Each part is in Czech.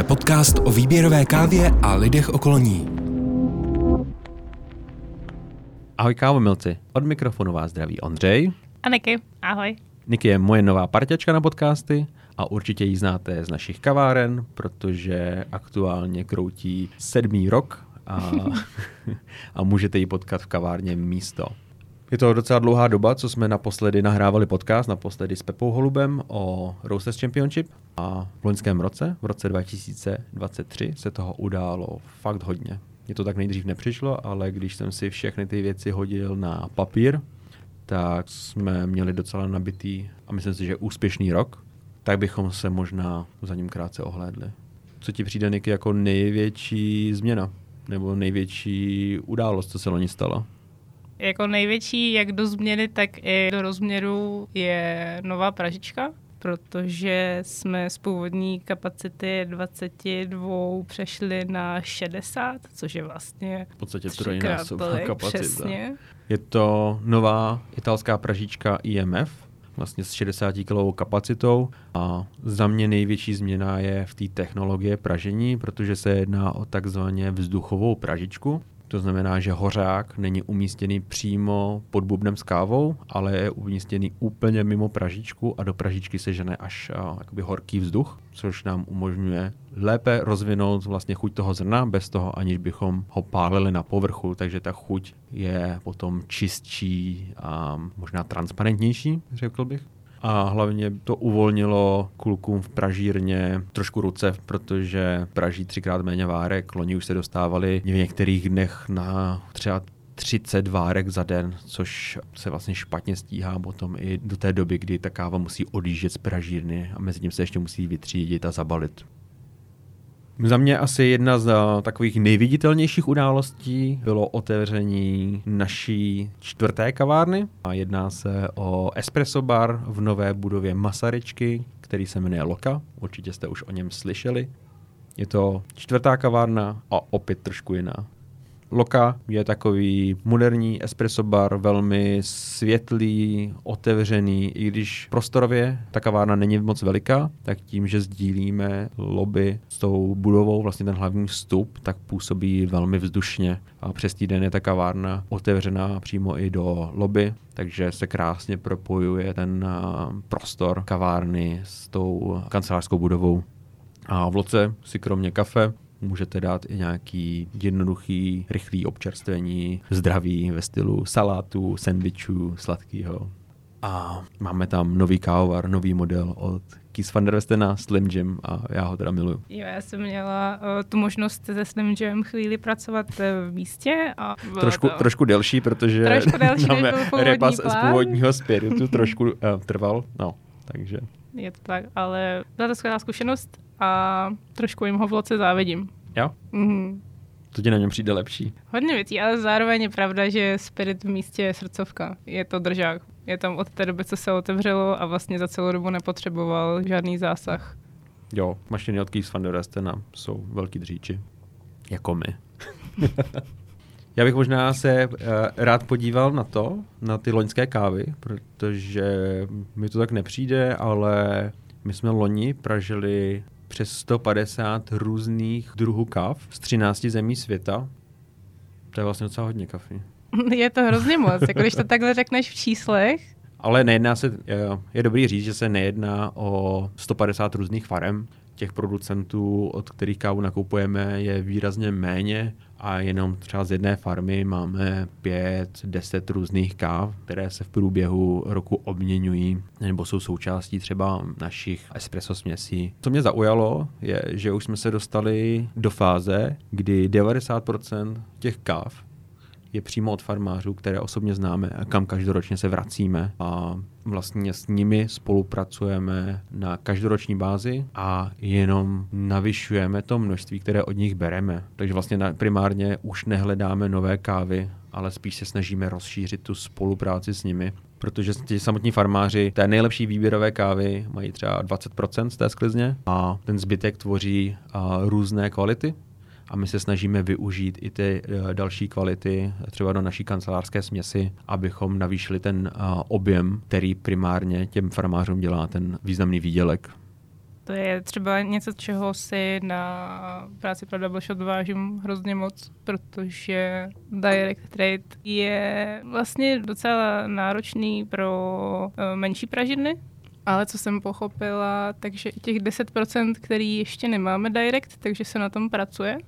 Jsme podcast o výběrové kávě a lidech okolo ní. Ahoj kávomilci, od mikrofonu vás zdraví Ondřej. A Niky, ahoj. Niky je moje nová parťačka na podcasty a určitě ji znáte z našich kaváren, protože aktuálně kroutí sedmý rok a, a můžete ji potkat v kavárně místo. Je to docela dlouhá doba, co jsme naposledy nahrávali podcast, naposledy s Pepou Holubem o Roasters Championship a v loňském roce, v roce 2023, se toho událo fakt hodně. Mě to tak nejdřív nepřišlo, ale když jsem si všechny ty věci hodil na papír, tak jsme měli docela nabitý a myslím si, že úspěšný rok, tak bychom se možná za ním krátce ohlédli. Co ti přijde, Niky, jako největší změna? Nebo největší událost, co se loni stala? Jako největší, jak do změny, tak i do rozměru je nová pražička, protože jsme z původní kapacity 22 přešli na 60, což je vlastně v podstatě trojnásobná kapacita. Přesně. Je to nová italská pražička IMF, vlastně s 60 kg kapacitou a za mě největší změna je v té technologie pražení, protože se jedná o takzvaně vzduchovou pražičku, to znamená, že hořák není umístěný přímo pod bubnem s kávou, ale je umístěný úplně mimo pražičku a do pražičky se žene až a, jakoby horký vzduch, což nám umožňuje lépe rozvinout vlastně chuť toho zrna bez toho, aniž bychom ho pálili na povrchu, takže ta chuť je potom čistší a možná transparentnější, řekl bych. A hlavně to uvolnilo klukům v pražírně trošku ruce, protože praží třikrát méně várek. Loni už se dostávali v některých dnech na třeba 30 várek za den, což se vlastně špatně stíhá potom i do té doby, kdy ta káva musí odjíždět z pražírny a mezi tím se ještě musí vytřídit a zabalit. Za mě asi jedna z uh, takových nejviditelnějších událostí bylo otevření naší čtvrté kavárny. A jedná se o espresso bar v nové budově Masaryčky, který se jmenuje Loka. Určitě jste už o něm slyšeli. Je to čtvrtá kavárna a opět trošku jiná. Loka je takový moderní espresso bar, velmi světlý, otevřený, i když prostorově ta kavárna není moc veliká, tak tím, že sdílíme lobby s tou budovou, vlastně ten hlavní vstup, tak působí velmi vzdušně. A přes týden je ta kavárna otevřená přímo i do lobby, takže se krásně propojuje ten prostor kavárny s tou kancelářskou budovou. A v Loce si kromě kafe Můžete dát i nějaký jednoduchý, rychlý občerstvení, zdraví ve stylu salátu, sandwichů, sladkého. A máme tam nový kávovar, nový model od Keith van der Westena, Slim Jim a já ho teda miluju. Jo, já jsem měla uh, tu možnost se Slim Jim chvíli pracovat v místě. A trošku, to... trošku delší, protože trošku delší, máme repas plán. z původního spiritu trošku uh, trval, no, takže. Je to tak, ale byla to skvělá zkušenost a trošku jim ho v loce závidím. Jo? Mm-hmm. To ti na něm přijde lepší. Hodně věcí, ale zároveň je pravda, že Spirit v místě je srdcovka. Je to držák. Je tam od té doby, co se otevřelo a vlastně za celou dobu nepotřeboval žádný zásah. Jo, mašiny od der Westena jsou velký dříči. Jako my. Já bych možná se uh, rád podíval na to, na ty loňské kávy, protože mi to tak nepřijde, ale my jsme loni pražili přes 150 různých druhů kav z 13 zemí světa. To je vlastně docela hodně kafy. Je to hrozně moc, jako když to takhle řekneš v číslech. Ale nejedná se, je, je dobrý říct, že se nejedná o 150 různých farem. Těch producentů, od kterých kávu nakupujeme, je výrazně méně a jenom třeba z jedné farmy máme pět, deset různých káv, které se v průběhu roku obměňují nebo jsou součástí třeba našich espresso směsí. Co mě zaujalo, je, že už jsme se dostali do fáze, kdy 90% těch káv je přímo od farmářů, které osobně známe a kam každoročně se vracíme a vlastně s nimi spolupracujeme na každoroční bázi a jenom navyšujeme to množství, které od nich bereme. Takže vlastně primárně už nehledáme nové kávy, ale spíš se snažíme rozšířit tu spolupráci s nimi, protože ti samotní farmáři té nejlepší výběrové kávy mají třeba 20% z té sklizně a ten zbytek tvoří různé kvality, a my se snažíme využít i ty uh, další kvality, třeba do naší kancelářské směsi, abychom navýšili ten uh, objem, který primárně těm farmářům dělá ten významný výdělek. To je třeba něco, čeho si na práci pro Double Shot vážím hrozně moc, protože direct trade je vlastně docela náročný pro eh, menší pražidny, ale co jsem pochopila, takže těch 10%, který ještě nemáme direct, takže se na tom pracuje.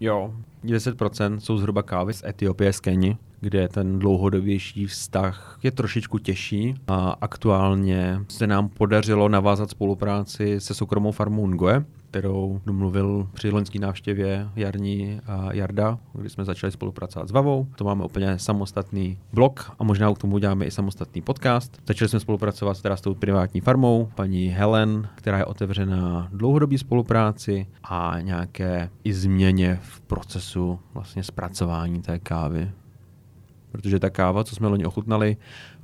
Jo, 10% jsou zhruba kávy z Etiopie, z Keni, kde ten dlouhodobější vztah je trošičku těžší. A aktuálně se nám podařilo navázat spolupráci se soukromou farmou Ngoe, kterou domluvil při loňské návštěvě Jarní a Jarda, kdy jsme začali spolupracovat s Vavou. To máme úplně samostatný blog a možná k tomu uděláme i samostatný podcast. Začali jsme spolupracovat teda s tou privátní farmou, paní Helen, která je otevřená dlouhodobý spolupráci a nějaké i změně v procesu vlastně zpracování té kávy. Protože ta káva, co jsme loni ochutnali,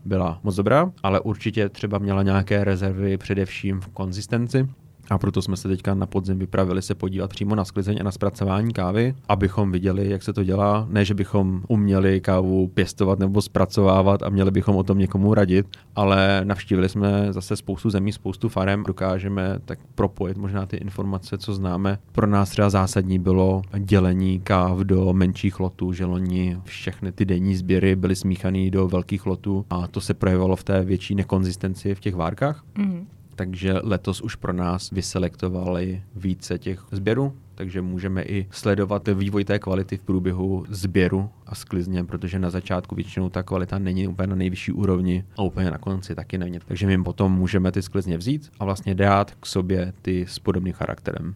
byla moc dobrá, ale určitě třeba měla nějaké rezervy především v konzistenci a proto jsme se teďka na podzim vypravili se podívat přímo na sklizeň a na zpracování kávy, abychom viděli, jak se to dělá. Ne, že bychom uměli kávu pěstovat nebo zpracovávat a měli bychom o tom někomu radit, ale navštívili jsme zase spoustu zemí, spoustu farem. Dokážeme tak propojit možná ty informace, co známe. Pro nás třeba zásadní bylo dělení káv do menších lotů, že loni všechny ty denní sběry byly smíchané do velkých lotů a to se projevovalo v té větší nekonzistenci v těch várkách. Mm-hmm takže letos už pro nás vyselektovali více těch sběrů, takže můžeme i sledovat vývoj té kvality v průběhu sběru a sklizně, protože na začátku většinou ta kvalita není úplně na nejvyšší úrovni a úplně na konci taky není. Takže my potom můžeme ty sklizně vzít a vlastně dát k sobě ty s podobným charakterem.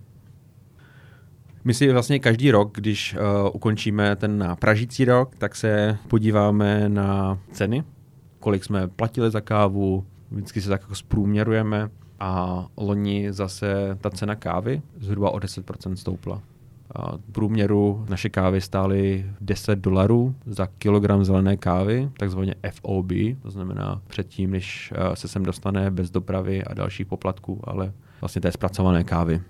My si vlastně každý rok, když uh, ukončíme ten pražící rok, tak se podíváme na ceny, kolik jsme platili za kávu, vždycky se tak jako zprůměrujeme a loni zase ta cena kávy zhruba o 10% stoupla. A v průměru naše kávy stály 10 dolarů za kilogram zelené kávy, takzvaně FOB, to znamená předtím, než eh, se sem dostane bez dopravy a dalších poplatků, ale vlastně té zpracované kávy.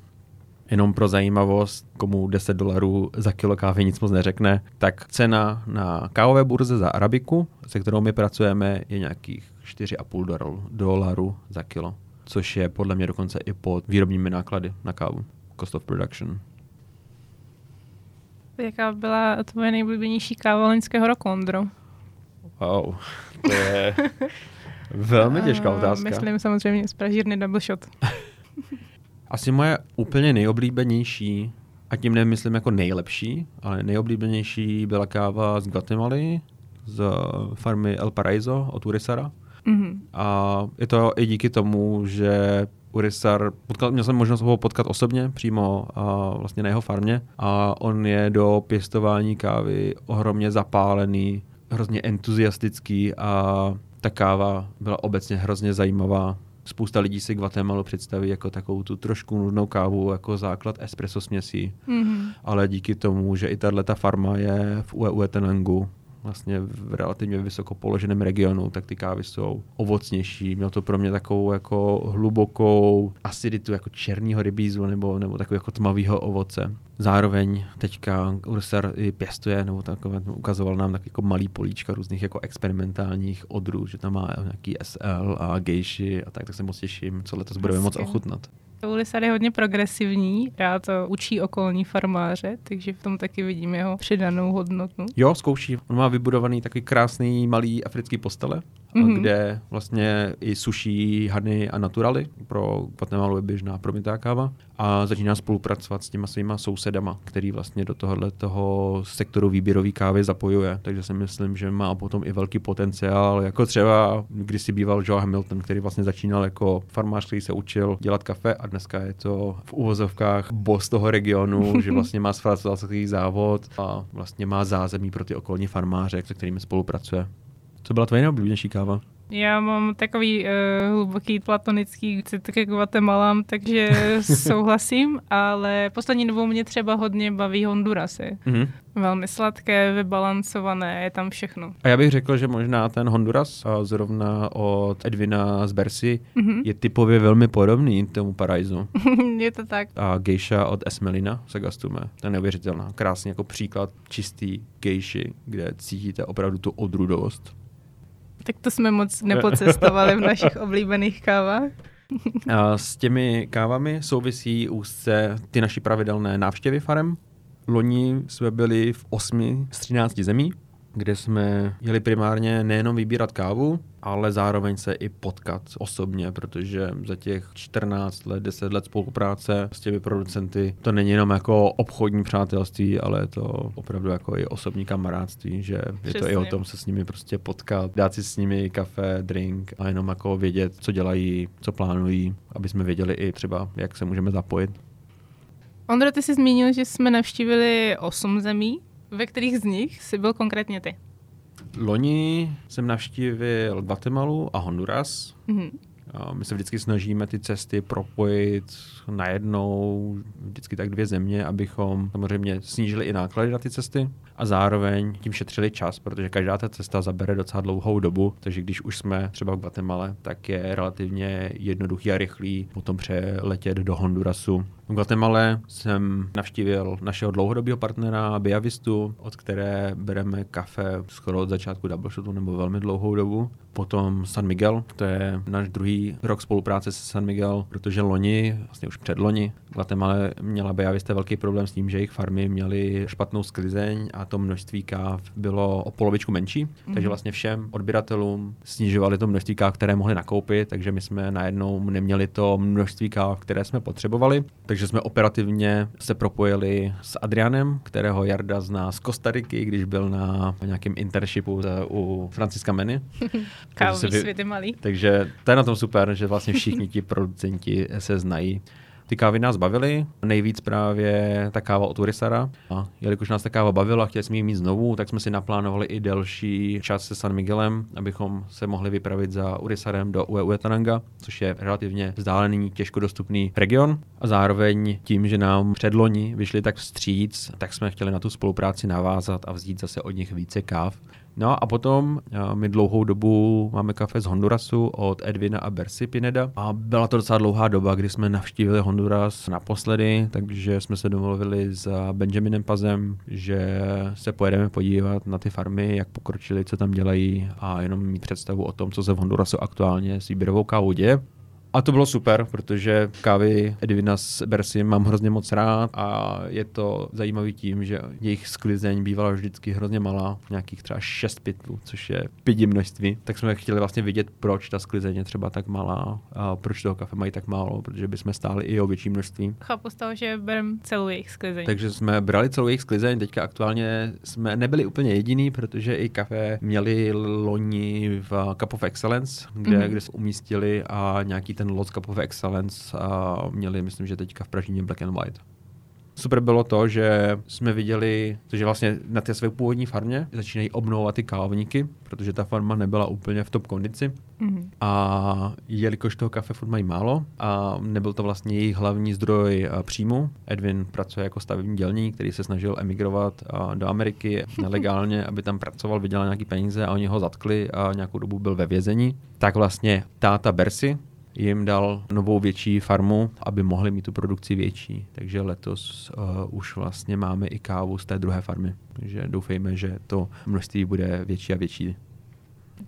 Jenom pro zajímavost, komu 10 dolarů za kilo kávy nic moc neřekne, tak cena na kávové burze za arabiku, se kterou my pracujeme, je nějakých 4,5 dolarů za kilo, což je podle mě dokonce i pod výrobními náklady na kávu. Cost of production. Jaká byla tvoje nejblíbenější káva loňského roku, Ondro? Wow, to je velmi těžká otázka. Myslím samozřejmě z pražírny Double Shot. Asi moje úplně nejoblíbenější, a tím nemyslím jako nejlepší, ale nejoblíbenější byla káva z Guatemaly, z farmy El Paraiso od Urisara. Mm-hmm. A je to i díky tomu, že Urisar, potkal, měl jsem možnost ho potkat osobně, přímo a vlastně na jeho farmě a on je do pěstování kávy ohromně zapálený, hrozně entuziastický a ta káva byla obecně hrozně zajímavá. Spousta lidí si Guatemalu představí jako takovou tu trošku nudnou kávu, jako základ espresso směsí. Mm-hmm. Ale díky tomu, že i tato farma je v Uetenangu, vlastně v relativně vysoko položeném regionu, tak ty kávy jsou ovocnější. Mělo to pro mě takovou jako hlubokou aciditu jako černého rybízu nebo, nebo takového jako tmavého ovoce. Zároveň teďka Urser i pěstuje, nebo takové, ukazoval nám tak jako malý políčka různých jako experimentálních odrů, že tam má nějaký SL a gejši a tak, tak se moc těším, co letos budeme moc ochutnat. Ulisar je hodně progresivní, rád učí okolní farmáře, takže v tom taky vidím jeho přidanou hodnotu. Jo, zkouší. On má vybudovaný takový krásný malý africký postele, mm-hmm. kde vlastně i suší hany a naturaly. Pro Guatemalu je běžná promitá káva. A začíná spolupracovat s těma svýma sousedama, který vlastně do tohohle toho sektoru výběrový kávy zapojuje. Takže si myslím, že má potom i velký potenciál, jako třeba když si býval Joe Hamilton, který vlastně začínal jako farmář, který se učil dělat kafe a dneska je to v uvozovkách boss toho regionu, že vlastně má zpracovatelský závod a vlastně má zázemí pro ty okolní farmáře, se kterými spolupracuje. Co byla tvoje nejoblíbenější káva? Já mám takový uh, hluboký platonický cit ke Guatemalám, takže souhlasím, ale poslední dobou mě třeba hodně baví Hondurasy. Mm-hmm. Velmi sladké, vybalancované, je tam všechno. A já bych řekl, že možná ten Honduras, a zrovna od Edvina z Bersi, mm-hmm. je typově velmi podobný tomu Paraizu. je to tak. A geisha od Esmelina z Agastume, to je neuvěřitelná. Krásný jako příklad čistý gejši, kde cítíte opravdu tu odrudovost. Tak to jsme moc nepocestovali v našich oblíbených kávách. A s těmi kávami souvisí úzce ty naší pravidelné návštěvy farem. Loni jsme byli v 8 z 13 zemí, kde jsme jeli primárně nejenom vybírat kávu, ale zároveň se i potkat osobně, protože za těch 14 let, 10 let spolupráce s těmi producenty to není jenom jako obchodní přátelství, ale je to opravdu jako i osobní kamarádství, že je to i o tom se s nimi prostě potkat, dát si s nimi kafe, drink a jenom jako vědět, co dělají, co plánují, aby jsme věděli i třeba, jak se můžeme zapojit. Ondro, ty jsi zmínil, že jsme navštívili 8 zemí. Ve kterých z nich jsi byl konkrétně ty? Loni jsem navštívil Guatemalu a Honduras. Mm-hmm. My se vždycky snažíme ty cesty propojit najednou, vždycky tak dvě země, abychom samozřejmě snížili i náklady na ty cesty a zároveň tím šetřili čas, protože každá ta cesta zabere docela dlouhou dobu, takže když už jsme třeba v Guatemala, tak je relativně jednoduchý a rychlý potom přeletět do Hondurasu. V Guatemala jsem navštívil našeho dlouhodobého partnera Biavistu, od které bereme kafe skoro od začátku double shotu nebo velmi dlouhou dobu. Potom San Miguel, to je náš druhý rok spolupráce se San Miguel, protože loni, vlastně už předloni, Guatemala měla Biavista velký problém s tím, že jejich farmy měly špatnou sklizeň a to množství káv bylo o polovičku menší, mm-hmm. takže vlastně všem odběratelům snižovali to množství káv, které mohli nakoupit, takže my jsme najednou neměli to množství káv, které jsme potřebovali, takže jsme operativně se propojili s Adrianem, kterého Jarda zná z Kostariky, když byl na nějakém internshipu u Franciska Meny. Kávový vy... svět malý. Takže to je na tom super, že vlastně všichni ti producenti se znají. Ty kávy nás bavily, nejvíc právě ta káva od Urisara. A jelikož nás ta káva bavila chtěli jsme ji mít znovu, tak jsme si naplánovali i delší čas se San Miguelem, abychom se mohli vypravit za Urisarem do Uetananga, což je relativně vzdálený, těžko dostupný region. A zároveň tím, že nám předloni vyšli tak vstříc, tak jsme chtěli na tu spolupráci navázat a vzít zase od nich více káv. No a potom my dlouhou dobu máme kafe z Hondurasu od Edvina a Bersi Pineda a byla to docela dlouhá doba, kdy jsme navštívili Honduras naposledy, takže jsme se domluvili s Benjaminem Pazem, že se pojedeme podívat na ty farmy, jak pokročili, co tam dělají a jenom mít představu o tom, co se v Hondurasu aktuálně s výběrovou kávou děje. A to bylo super, protože kávy Edvina s Bersim mám hrozně moc rád a je to zajímavý tím, že jejich sklizeň bývala vždycky hrozně malá, nějakých třeba 6 pitlů, což je pidi množství. Tak jsme chtěli vlastně vidět, proč ta sklizeň je třeba tak malá a proč toho kafe mají tak málo, protože bychom stáli i o větší množství. Chápu z toho, že bereme celou jejich sklizeň. Takže jsme brali celou jejich sklizeň, teďka aktuálně jsme nebyli úplně jediný, protože i kafe měli loni v Cup of Excellence, kde, mm-hmm. kde se umístili a nějaký ten Lots Cup of Excellence a měli, myslím, že teďka v Pražině Black and White. Super bylo to, že jsme viděli, že vlastně na té své původní farmě začínají obnovovat ty kávovníky, protože ta farma nebyla úplně v top kondici. Mm-hmm. A jelikož toho kafe furt mají málo a nebyl to vlastně jejich hlavní zdroj příjmu, Edwin pracuje jako stavební dělník, který se snažil emigrovat do Ameriky nelegálně, aby tam pracoval, vydělal nějaký peníze a oni ho zatkli a nějakou dobu byl ve vězení. Tak vlastně táta Bersi, jim dal novou větší farmu, aby mohli mít tu produkci větší. Takže letos uh, už vlastně máme i kávu z té druhé farmy. Takže doufejme, že to množství bude větší a větší.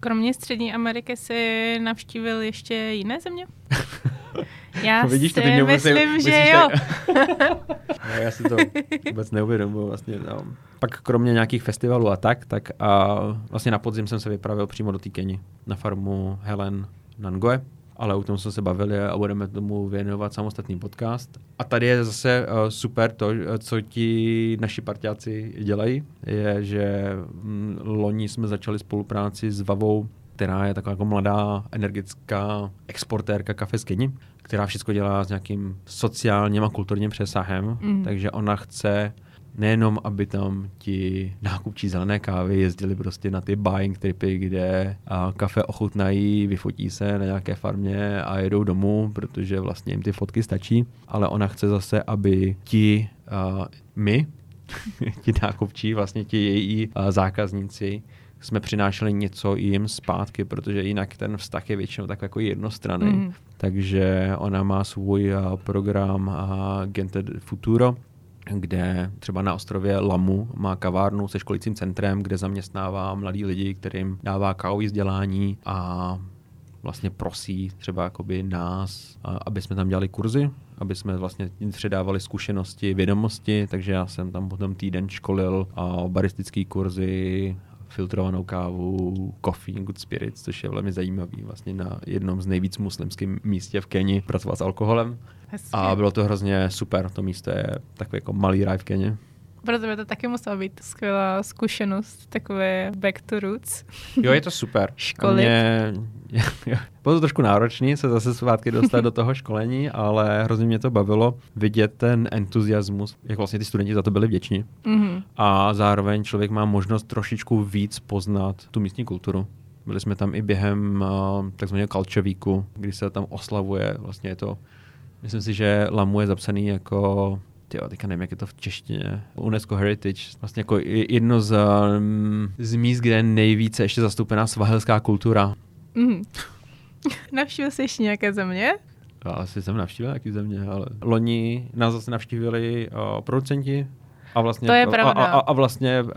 Kromě Střední Ameriky si navštívil ještě jiné země? Já Vidíš, si to teď myslím, že jo. no, já si to vůbec neuvědomuji. Vlastně, no. Pak kromě nějakých festivalů a tak, tak a vlastně na podzim jsem se vypravil přímo do té Keni na farmu Helen Nangoe ale o tom jsme se bavili a budeme tomu věnovat samostatný podcast. A tady je zase uh, super to, co ti naši partiáci dělají, je, že mm, loni jsme začali spolupráci s Vavou, která je taková jako mladá energická exportérka kafe z Keni, která všechno dělá s nějakým sociálním a kulturním přesahem, mm. takže ona chce nejenom, aby tam ti nákupčí zelené kávy jezdili prostě na ty buying tripy, kde a kafe ochutnají, vyfotí se na nějaké farmě a jedou domů, protože vlastně jim ty fotky stačí, ale ona chce zase, aby ti a, my, ti nákupčí, vlastně ti její zákazníci, jsme přinášeli něco jim zpátky, protože jinak ten vztah je většinou tak jako jednostranný. Mm. Takže ona má svůj program Gented Futuro, kde třeba na ostrově Lamu má kavárnu se školicím centrem, kde zaměstnává mladí lidi, kterým dává kávové vzdělání a vlastně prosí třeba jakoby nás, aby jsme tam dělali kurzy, aby jsme vlastně předávali zkušenosti, vědomosti, takže já jsem tam potom týden školil baristické kurzy, filtrovanou kávu, coffee good spirits, což je velmi zajímavý. Vlastně na jednom z nejvíc muslimským místě v Keni pracovat s alkoholem. Hezky. A bylo to hrozně super. To místo je takový jako malý ráj v Keni. Pro tebe to taky musela být skvělá zkušenost, takové back to roots. Jo, je to super. Školit. Mě, bylo to trošku náročný se zase zpátky dostat do toho školení, ale hrozně mě to bavilo vidět ten entuziasmus, jak vlastně ty studenti za to byli vděční. Mhm. A zároveň člověk má možnost trošičku víc poznat tu místní kulturu. Byli jsme tam i během uh, takzvaného Weeku, kdy se tam oslavuje, vlastně je to, myslím si, že Lamu je zapsaný jako Tyjo, teďka nevím, jak je to v češtině. UNESCO Heritage, vlastně jako jedno z, um, z míst, kde je nejvíce ještě zastoupená svahelská kultura. Mhm. Navštívil jsi ještě nějaké země? Já asi jsem navštívil nějaký země, ale loni nás zase navštívili uh, producenti a vlastně, To je a, pravda. a, a vlastně uh,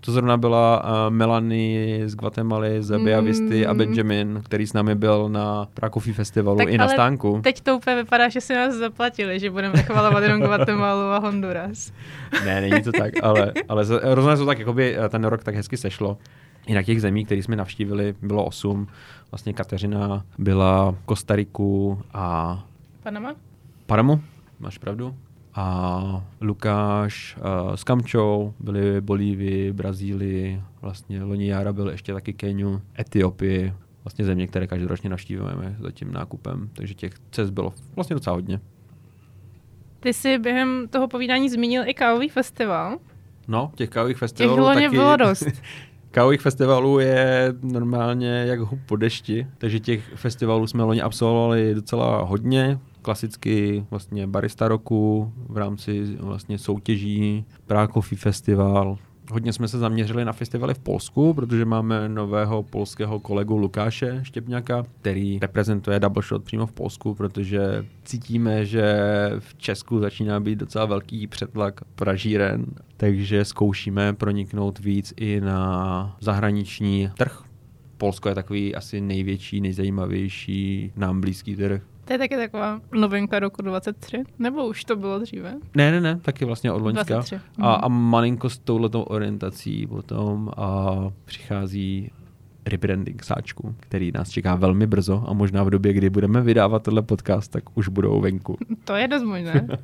to zrovna byla uh, Melanie z Guatemaly, z Bea Visty a Mm. Benjamin, který s námi byl na Coffee Festivalu Tak i na ale stánku. Teď to úplně vypadá, že si nás zaplatili, že budeme chvalovat jenom Guatemalu a Honduras. Ne, není to tak, ale, ale rozhodně to tak jakoby eh, ten rok tak hezky sešlo. Jinak těch zemí, které jsme navštívili, bylo osm. Vlastně Kateřina byla Kostariku a Panama? Paramu, máš pravdu. A Lukáš uh, s Kamčou byli Bolívii, Brazílii, vlastně loni Jara byl ještě taky Keniu, Etiopii, vlastně země, které každoročně navštívujeme za tím nákupem, takže těch cest bylo vlastně docela hodně. Ty jsi během toho povídání zmínil i kávový festival. No, těch kávových Těch festivalů loni taky... bylo dost. Kávových festivalů je normálně jak hub po dešti, takže těch festivalů jsme loni absolvovali docela hodně. Klasicky vlastně barista roku v rámci vlastně soutěží, Prague Coffee Festival. Hodně jsme se zaměřili na festivaly v Polsku, protože máme nového polského kolegu Lukáše Štěpňaka, který reprezentuje Double Shot přímo v Polsku, protože cítíme, že v Česku začíná být docela velký přetlak pražíren, takže zkoušíme proniknout víc i na zahraniční trh. Polsko je takový asi největší, nejzajímavější nám blízký trh. To je taky taková novinka roku 23? Nebo už to bylo dříve? Ne, ne, ne, taky vlastně od Loňska. 23. A, a malinko s touhletou orientací potom a přichází rebranding sáčku, který nás čeká velmi brzo a možná v době, kdy budeme vydávat tenhle podcast, tak už budou venku. To je dost možné.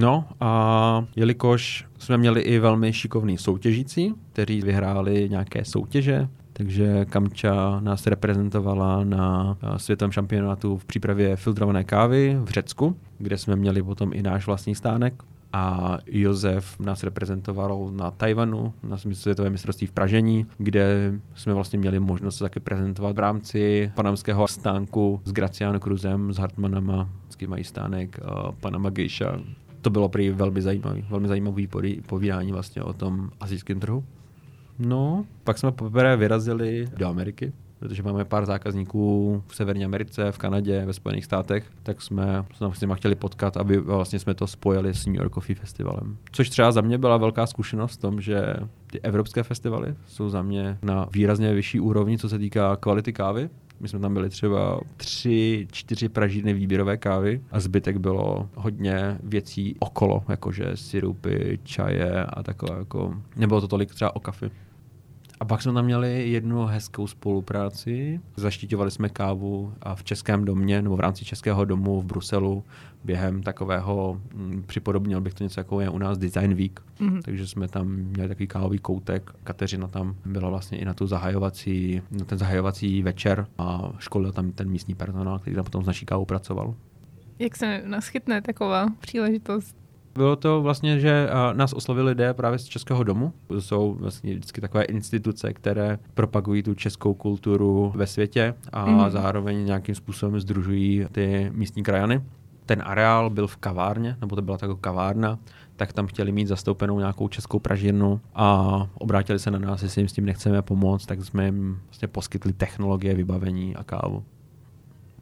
No a jelikož jsme měli i velmi šikovný soutěžící, kteří vyhráli nějaké soutěže, takže Kamča nás reprezentovala na a, světovém šampionátu v přípravě filtrované kávy v Řecku, kde jsme měli potom i náš vlastní stánek. A Josef nás reprezentoval na Tajvanu, na světové mistrovství v pražení, kde jsme vlastně měli možnost se taky prezentovat v rámci panamského stánku s Graciano Cruzem, s Hartmanama, vždycky mají stánek uh, Panama Geisha. To bylo prý velmi zajímavý, velmi zajímavý podí- povídání vlastně o tom asijském trhu. No, pak jsme poprvé vyrazili do Ameriky, protože máme pár zákazníků v Severní Americe, v Kanadě, ve Spojených státech, tak jsme se tam s nimi chtěli potkat, aby vlastně jsme to spojili s New York Coffee Festivalem. Což třeba za mě byla velká zkušenost v tom, že ty evropské festivaly jsou za mě na výrazně vyšší úrovni, co se týká kvality kávy. My jsme tam byli třeba tři, čtyři pražírny výběrové kávy a zbytek bylo hodně věcí okolo, jakože sirupy, čaje a takové jako, nebylo to tolik třeba o kafi. A pak jsme tam měli jednu hezkou spolupráci. Zaštiťovali jsme kávu a v Českém domě, nebo v rámci Českého domu v Bruselu během takového, hm, připodobnil bych to něco jako je u nás Design Week. Mhm. Takže jsme tam měli takový kávový koutek. Kateřina tam byla vlastně i na tu zahajovací, na ten zahajovací večer a školil tam ten místní personál, který tam potom s naší kávou pracoval. Jak se naschytne taková příležitost? Bylo to vlastně, že a, nás oslovili lidé právě z Českého domu. To jsou vlastně vždycky takové instituce, které propagují tu českou kulturu ve světě a Mhm. zároveň nějakým způsobem združují ty místní krajany. Ten areál byl v kavárně, nebo to byla taková kavárna, tak tam chtěli mít zastoupenou nějakou českou pražírnu a obrátili se na nás, jestli jim s tím nechceme pomoct, tak jsme jim vlastně poskytli technologie, vybavení a kávu.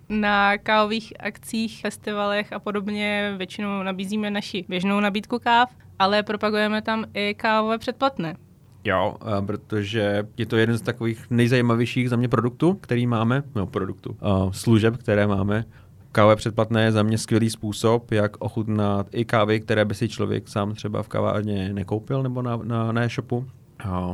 Na kávových akcích, festivalech a podobně většinou nabízíme naši běžnou nabídku káv, ale propagujeme tam i kávové předplatné. Jo, a protože je to jeden z takových nejzajímavějších za mě produktů, který máme, no produktů, uh, služeb, které máme. Káva předplatné je za mě skvělý způsob, jak ochutnat i kávy, které by si člověk sám třeba v kavárně nekoupil nebo na, na, na e-shopu.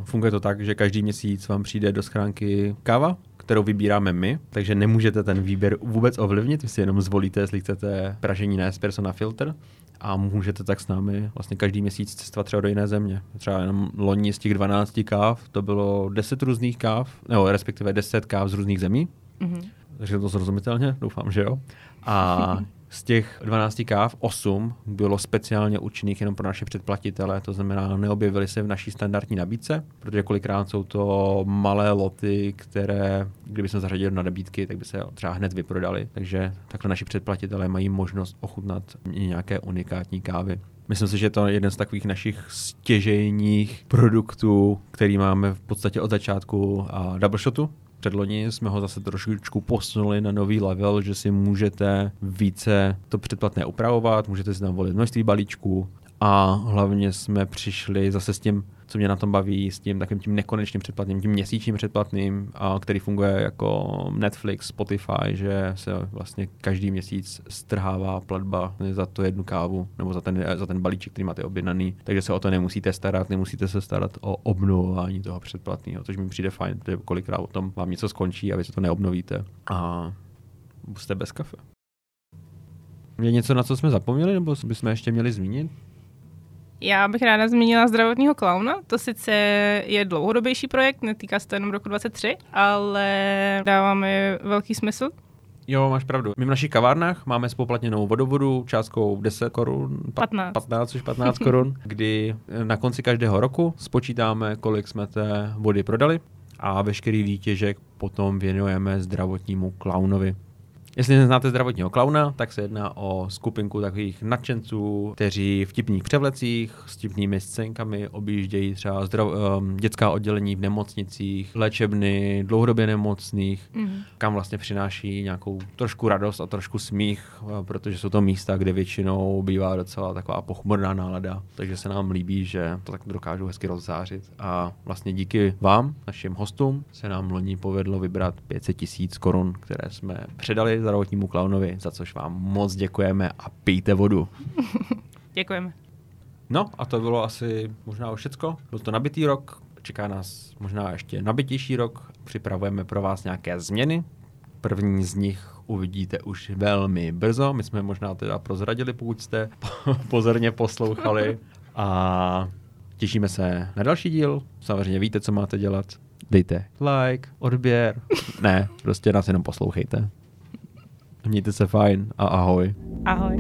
Funguje to tak, že každý měsíc vám přijde do schránky káva, kterou vybíráme my, takže nemůžete ten výběr vůbec ovlivnit, vy si jenom zvolíte, jestli chcete pražení na espresso na filtr a můžete tak s námi vlastně každý měsíc cestovat třeba do jiné země. Třeba jenom loni z těch 12 káv to bylo 10 různých káv, nebo respektive 10 káv z různých zemí. Mm-hmm. Takže to srozumitelně, doufám, že jo. A z těch 12 káv 8 bylo speciálně určených jenom pro naše předplatitele, to znamená, neobjevily se v naší standardní nabídce, protože kolikrát jsou to malé loty, které, kdyby jsme zařadili na nabídky, tak by se třeba hned vyprodali. Takže takhle naši předplatitelé mají možnost ochutnat nějaké unikátní kávy. Myslím si, že to je jeden z takových našich stěžejních produktů, který máme v podstatě od začátku double shotu, předloni jsme ho zase trošičku posunuli na nový level, že si můžete více to předplatné upravovat, můžete si tam volit množství balíčků a hlavně jsme přišli zase s tím co mě na tom baví, s tím takovým tím nekonečným předplatným, tím měsíčním předplatným, a který funguje jako Netflix, Spotify, že se vlastně každý měsíc strhává platba za tu jednu kávu nebo za ten, za ten balíček, který máte objednaný. Takže se o to nemusíte starat, nemusíte se starat o obnovování toho předplatného, což mi přijde fajn, protože kolikrát o tom vám něco skončí a vy se to neobnovíte. A jste bez kafe. Je něco, na co jsme zapomněli, nebo bychom ještě měli zmínit? Já bych ráda zmínila zdravotního klauna. To sice je dlouhodobější projekt, netýká se to jenom roku 23, ale dáváme velký smysl. Jo, máš pravdu. My v našich kavárnách máme spoplatněnou vodovodu částkou 10 korun, 15, 15 15 korun, kdy na konci každého roku spočítáme, kolik jsme té vody prodali a veškerý výtěžek potom věnujeme zdravotnímu klaunovi. Jestli neznáte zdravotního klauna, tak se jedná o skupinku takových nadšenců, kteří v tipních převlecích s tipnými scénkami objíždějí třeba zdrav, um, dětská oddělení v nemocnicích, léčebny dlouhodobě nemocných, mm. kam vlastně přináší nějakou trošku radost a trošku smích, uh, protože jsou to místa, kde většinou bývá docela taková pochmurná nálada, takže se nám líbí, že to tak dokážou hezky rozzářit. A vlastně díky vám, našim hostům, se nám loni povedlo vybrat 500 tisíc korun, které jsme předali zdravotnímu klaunovi, za což vám moc děkujeme a pijte vodu. děkujeme. No a to bylo asi možná už všecko. Byl to nabitý rok, čeká nás možná ještě nabitější rok. Připravujeme pro vás nějaké změny. První z nich uvidíte už velmi brzo. My jsme možná teda prozradili, pokud jste pozorně poslouchali. A těšíme se na další díl. Samozřejmě víte, co máte dělat. Dejte like, odběr. Ne, prostě nás jenom poslouchejte. Mějte se fajn a ahoj. Ahoj.